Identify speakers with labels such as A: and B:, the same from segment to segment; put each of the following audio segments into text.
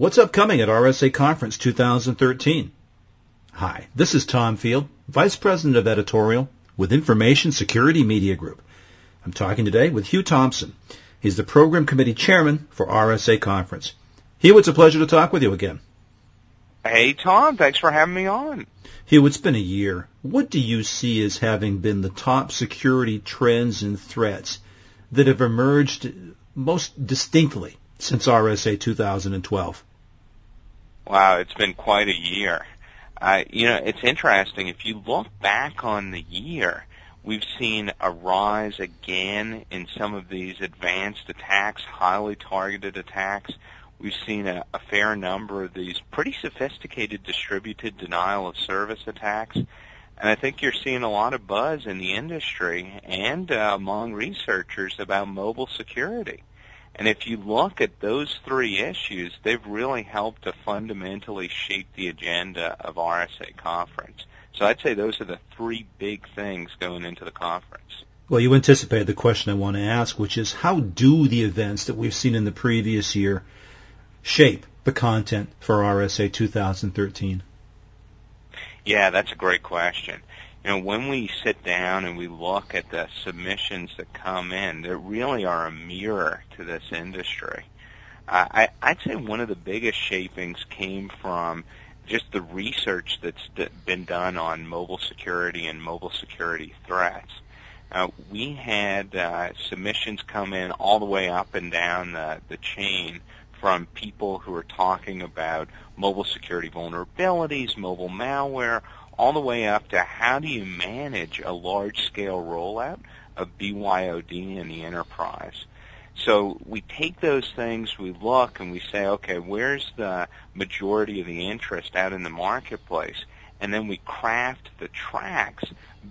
A: What's upcoming at RSA Conference 2013? Hi, this is Tom Field, Vice President of Editorial with Information Security Media Group. I'm talking today with Hugh Thompson. He's the Program Committee Chairman for RSA Conference. Hugh, it's a pleasure to talk with you again.
B: Hey, Tom. Thanks for having me on.
A: Hugh, it's been a year. What do you see as having been the top security trends and threats that have emerged most distinctly since RSA 2012?
B: Wow, it's been quite a year. Uh, you know, it's interesting. If you look back on the year, we've seen a rise again in some of these advanced attacks, highly targeted attacks. We've seen a, a fair number of these pretty sophisticated distributed denial of service attacks. And I think you're seeing a lot of buzz in the industry and uh, among researchers about mobile security. And if you look at those three issues, they've really helped to fundamentally shape the agenda of RSA conference. So I'd say those are the three big things going into the conference.
A: Well, you anticipated the question I want to ask, which is how do the events that we've seen in the previous year shape the content for RSA 2013?
B: Yeah, that's a great question. You know, when we sit down and we look at the submissions that come in, they really are a mirror to this industry. I, I'd say one of the biggest shapings came from just the research that's been done on mobile security and mobile security threats. Uh, we had uh, submissions come in all the way up and down the, the chain from people who are talking about mobile security vulnerabilities, mobile malware, all the way up to how do you manage a large-scale rollout of BYOD in the enterprise. So we take those things, we look, and we say, okay, where's the majority of the interest out in the marketplace? And then we craft the tracks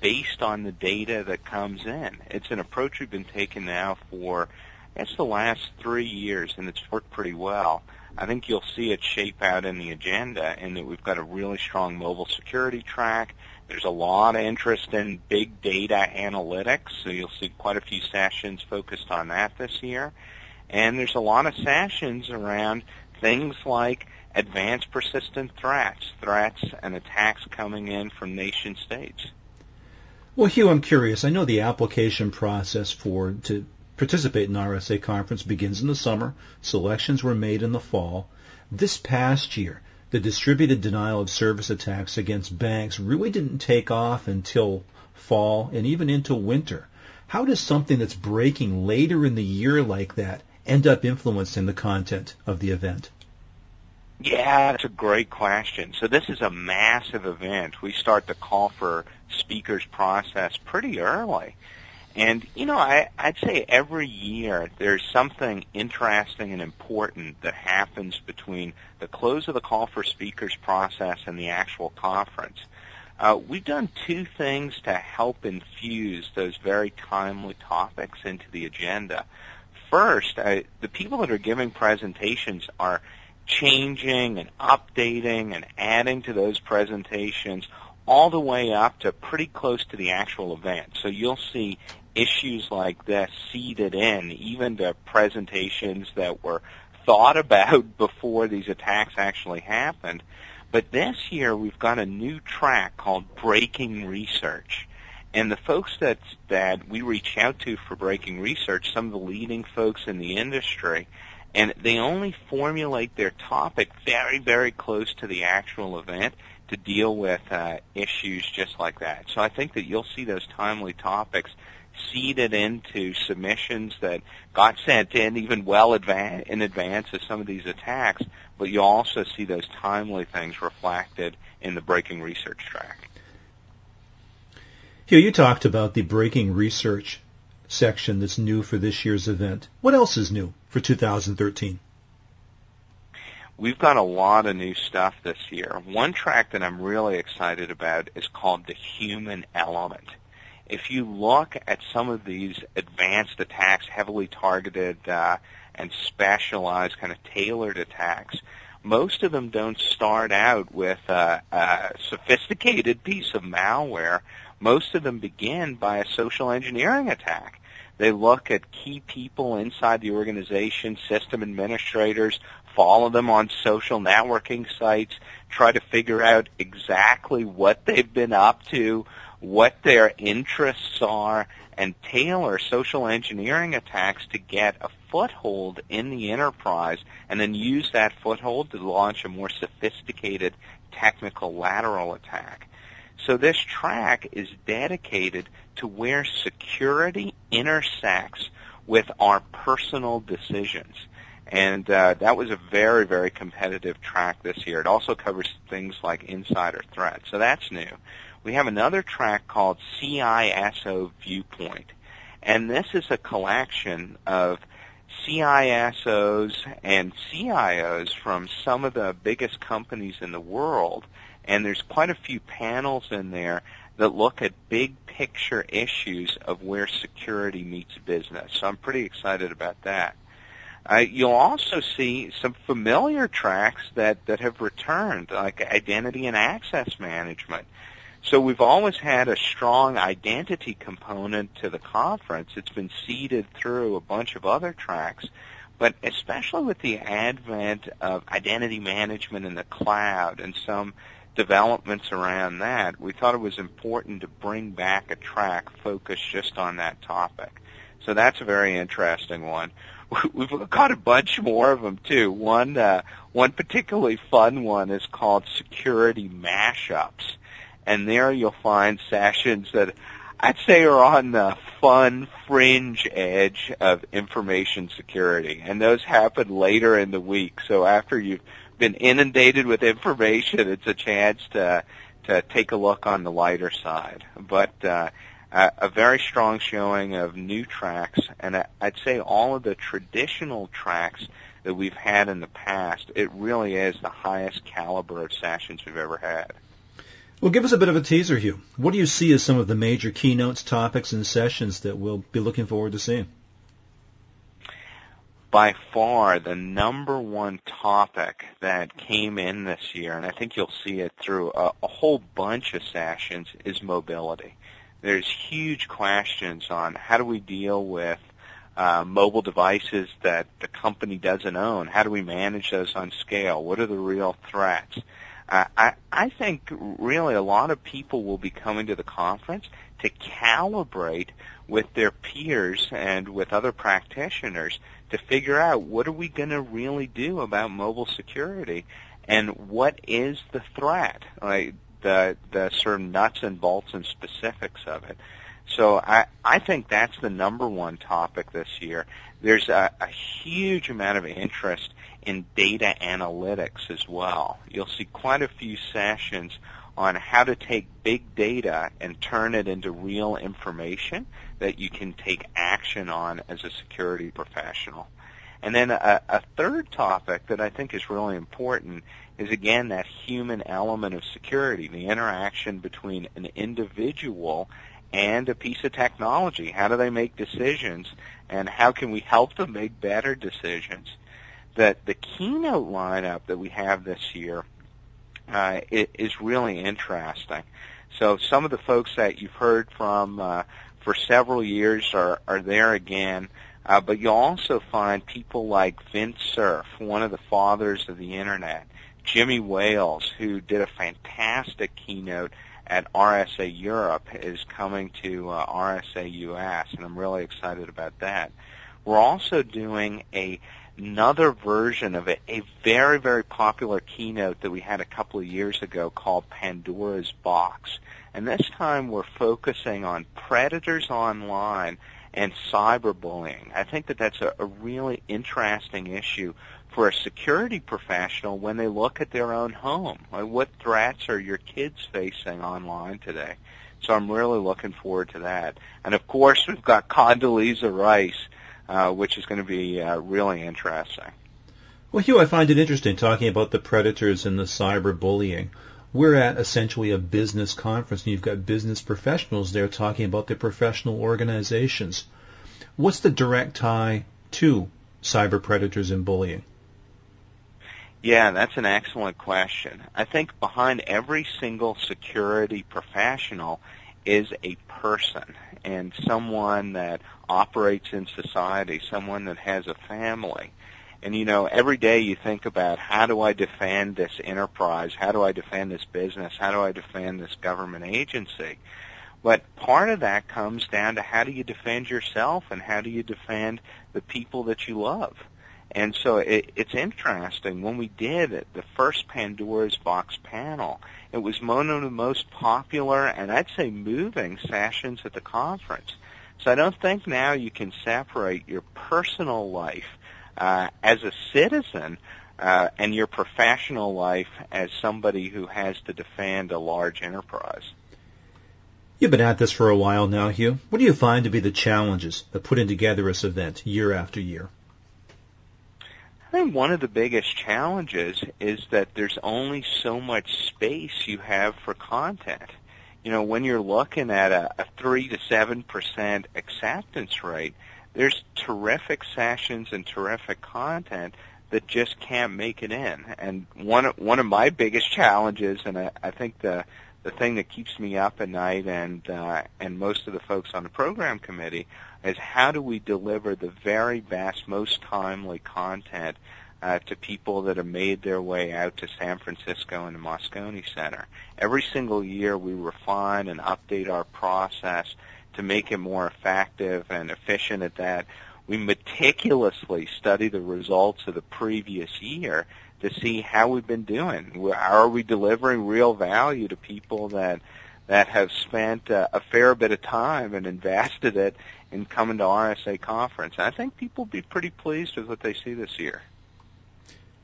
B: based on the data that comes in. It's an approach we've been taking now for it's the last three years, and it's worked pretty well. I think you'll see it shape out in the agenda in that we've got a really strong mobile security track. There's a lot of interest in big data analytics, so you'll see quite a few sessions focused on that this year. And there's a lot of sessions around things like advanced persistent threats, threats and attacks coming in from nation states.
A: Well, Hugh, I'm curious. I know the application process for to participate in RSA conference begins in the summer. Selections were made in the fall. This past year, the distributed denial of service attacks against banks really didn't take off until fall and even into winter. How does something that's breaking later in the year like that end up influencing the content of the event?
B: Yeah, that's a great question. So this is a massive event. We start the call for speakers process pretty early. And you know, I, I'd say every year there's something interesting and important that happens between the close of the call for speakers process and the actual conference. Uh, we've done two things to help infuse those very timely topics into the agenda. First, I, the people that are giving presentations are changing and updating and adding to those presentations all the way up to pretty close to the actual event. So you'll see issues like this seeded in, even to presentations that were thought about before these attacks actually happened. But this year we've got a new track called Breaking Research. And the folks that that we reach out to for breaking research, some of the leading folks in the industry, and they only formulate their topic very, very close to the actual event to deal with uh, issues just like that. So I think that you'll see those timely topics seeded into submissions that got sent in even well advan- in advance of some of these attacks, but you also see those timely things reflected in the breaking research track.
A: Hugh you talked about the breaking research section that's new for this year's event. What else is new for 2013?
B: We've got a lot of new stuff this year. One track that I'm really excited about is called the human element if you look at some of these advanced attacks, heavily targeted uh, and specialized, kind of tailored attacks, most of them don't start out with a, a sophisticated piece of malware. Most of them begin by a social engineering attack. They look at key people inside the organization, system administrators, follow them on social networking sites, try to figure out exactly what they've been up to, what their interests are, and tailor social engineering attacks to get a foothold in the enterprise and then use that foothold to launch a more sophisticated technical lateral attack. So this track is dedicated to where security intersects with our personal decisions. And uh, that was a very, very competitive track this year. It also covers things like insider threats. So that's new. We have another track called CISO Viewpoint. And this is a collection of CISOs and CIOs from some of the biggest companies in the world and there's quite a few panels in there that look at big picture issues of where security meets business. So I'm pretty excited about that. Uh, you'll also see some familiar tracks that, that have returned, like identity and access management. So we've always had a strong identity component to the conference. It's been seeded through a bunch of other tracks. But especially with the advent of identity management in the cloud and some developments around that, we thought it was important to bring back a track focused just on that topic. So that's a very interesting one. We've got a bunch more of them too. One, uh, one particularly fun one is called security mashups, and there you'll find sessions that I'd say are on the fun fringe edge of information security, and those happen later in the week. So after you've been inundated with information, it's a chance to to take a look on the lighter side. But uh, a, a very strong showing of new tracks, and I'd say all of the traditional tracks that we've had in the past. It really is the highest caliber of sessions we've ever had.
A: Well, give us a bit of a teaser, Hugh. What do you see as some of the major keynotes, topics, and sessions that we'll be looking forward to seeing?
B: by far the number one topic that came in this year, and I think you'll see it through a, a whole bunch of sessions, is mobility. There's huge questions on how do we deal with uh, mobile devices that the company doesn't own? How do we manage those on scale? What are the real threats? I, I think really a lot of people will be coming to the conference to calibrate with their peers and with other practitioners to figure out what are we going to really do about mobile security and what is the threat, like the the sort of nuts and bolts and specifics of it. So I I think that's the number one topic this year. There's a, a huge amount of interest in data analytics as well. You'll see quite a few sessions on how to take big data and turn it into real information that you can take action on as a security professional. And then a, a third topic that I think is really important is again that human element of security, the interaction between an individual and a piece of technology. How do they make decisions and how can we help them make better decisions? That the keynote lineup that we have this year uh, is really interesting. So some of the folks that you've heard from uh, for several years are, are there again. Uh, but you'll also find people like Vince Cerf, one of the fathers of the internet, Jimmy Wales, who did a fantastic keynote at RSA Europe, is coming to uh, RSA US, and I'm really excited about that. We're also doing a another version of it, a very, very popular keynote that we had a couple of years ago called Pandora's Box. And this time we're focusing on predators online and cyberbullying. I think that that's a, a really interesting issue for a security professional when they look at their own home. Like what threats are your kids facing online today? So I'm really looking forward to that. And of course, we've got Condoleezza Rice uh, which is going to be uh, really interesting.
A: Well, Hugh, I find it interesting talking about the predators and the cyberbullying. We're at essentially a business conference, and you've got business professionals there talking about their professional organizations. What's the direct tie to cyber predators and bullying?
B: Yeah, that's an excellent question. I think behind every single security professional is a person and someone that operates in society, someone that has a family. And you know, every day you think about how do I defend this enterprise? How do I defend this business? How do I defend this government agency? But part of that comes down to how do you defend yourself and how do you defend the people that you love? And so it, it's interesting. When we did it, the first Pandora's Box panel, it was one of the most popular and I'd say moving sessions at the conference. So I don't think now you can separate your personal life uh, as a citizen uh, and your professional life as somebody who has to defend a large enterprise.
A: You've been at this for a while now, Hugh. What do you find to be the challenges of putting together this event year after year?
B: I think one of the biggest challenges is that there's only so much space you have for content. You know, when you're looking at a, a 3 to 7% acceptance rate, there's terrific sessions and terrific content that just can't make it in. And one one of my biggest challenges, and I, I think the the thing that keeps me up at night, and uh, and most of the folks on the program committee, is how do we deliver the very best, most timely content uh, to people that have made their way out to San Francisco and the Moscone Center. Every single year we refine and update our process to make it more effective and efficient at that. We meticulously study the results of the previous year to see how we've been doing. Are we delivering real value to people that that have spent uh, a fair bit of time and invested it in coming to RSA conference. And I think people will be pretty pleased with what they see this year.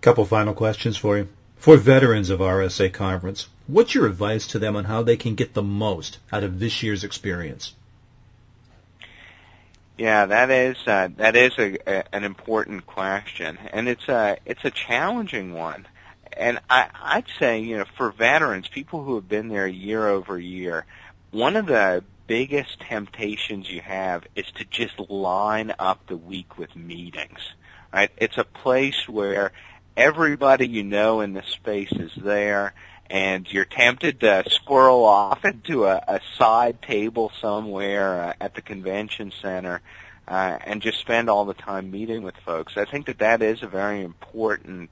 A: Couple final questions for you. For veterans of RSA conference, what's your advice to them on how they can get the most out of this year's experience?
B: Yeah, that is uh, that is a, a, an important question, and it's a it's a challenging one. And I, I'd say, you know, for veterans, people who have been there year over year, one of the biggest temptations you have is to just line up the week with meetings. Right? It's a place where everybody you know in the space is there and you're tempted to squirrel off into a, a side table somewhere uh, at the convention center uh, and just spend all the time meeting with folks. I think that that is a very important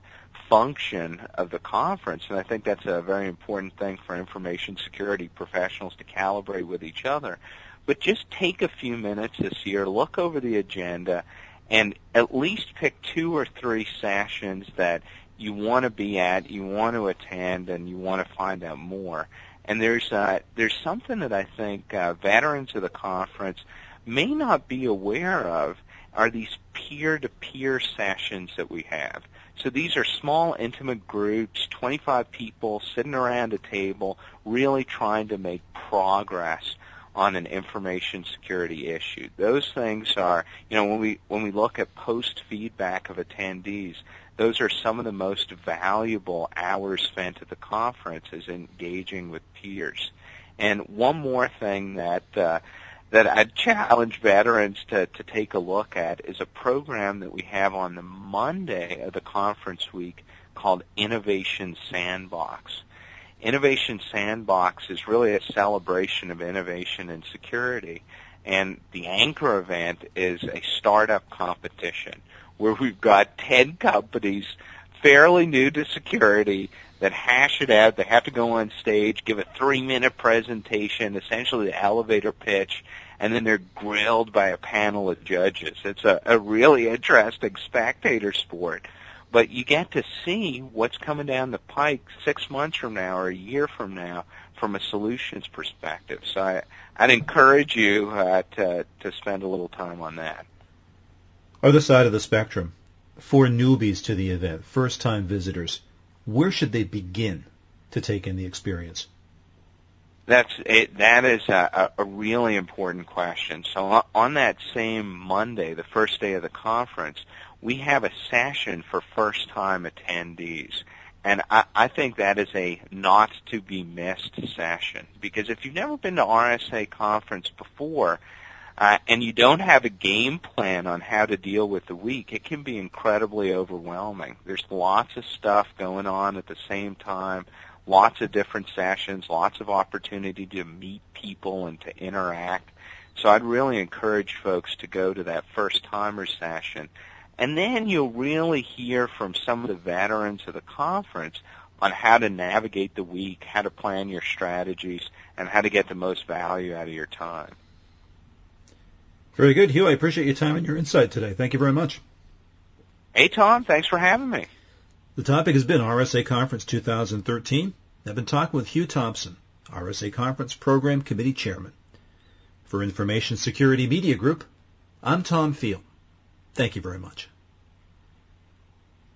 B: function of the conference, and I think that's a very important thing for information security professionals to calibrate with each other. But just take a few minutes this year, look over the agenda, and at least pick two or three sessions that you want to be at, you want to attend, and you want to find out more. And there's uh, there's something that I think uh, veterans of the conference may not be aware of are these peer-to-peer sessions that we have. So these are small, intimate groups, 25 people sitting around a table, really trying to make progress on an information security issue. Those things are, you know, when we when we look at post feedback of attendees, those are some of the most valuable hours spent at the conference is engaging with peers. And one more thing that uh, that I'd challenge veterans to, to take a look at is a program that we have on the Monday of the conference week called Innovation Sandbox. Innovation Sandbox is really a celebration of innovation and security. And the anchor event is a startup competition where we've got 10 companies fairly new to security that hash it out. They have to go on stage, give a three minute presentation, essentially the elevator pitch, and then they're grilled by a panel of judges. It's a, a really interesting spectator sport. But you get to see what's coming down the pike six months from now or a year from now from a solutions perspective. So I, I'd encourage you uh, to, to spend a little time on that.
A: Other side of the spectrum, for newbies to the event, first time visitors, where should they begin to take in the experience?
B: That's it, that is a, a really important question. So uh, on that same Monday, the first day of the conference, we have a session for first time attendees. And I, I think that is a not to be missed session because if you've never been to RSA conference before, uh, and you don't have a game plan on how to deal with the week, it can be incredibly overwhelming. There's lots of stuff going on at the same time, lots of different sessions, lots of opportunity to meet people and to interact. So I'd really encourage folks to go to that first timer session. And then you'll really hear from some of the veterans of the conference on how to navigate the week, how to plan your strategies, and how to get the most value out of your time.
A: Very good, Hugh. I appreciate your time and your insight today. Thank you very much.
B: Hey, Tom. Thanks for having me.
A: The topic has been RSA Conference 2013. I've been talking with Hugh Thompson, RSA Conference Program Committee Chairman. For Information Security Media Group, I'm Tom Field. Thank you very much.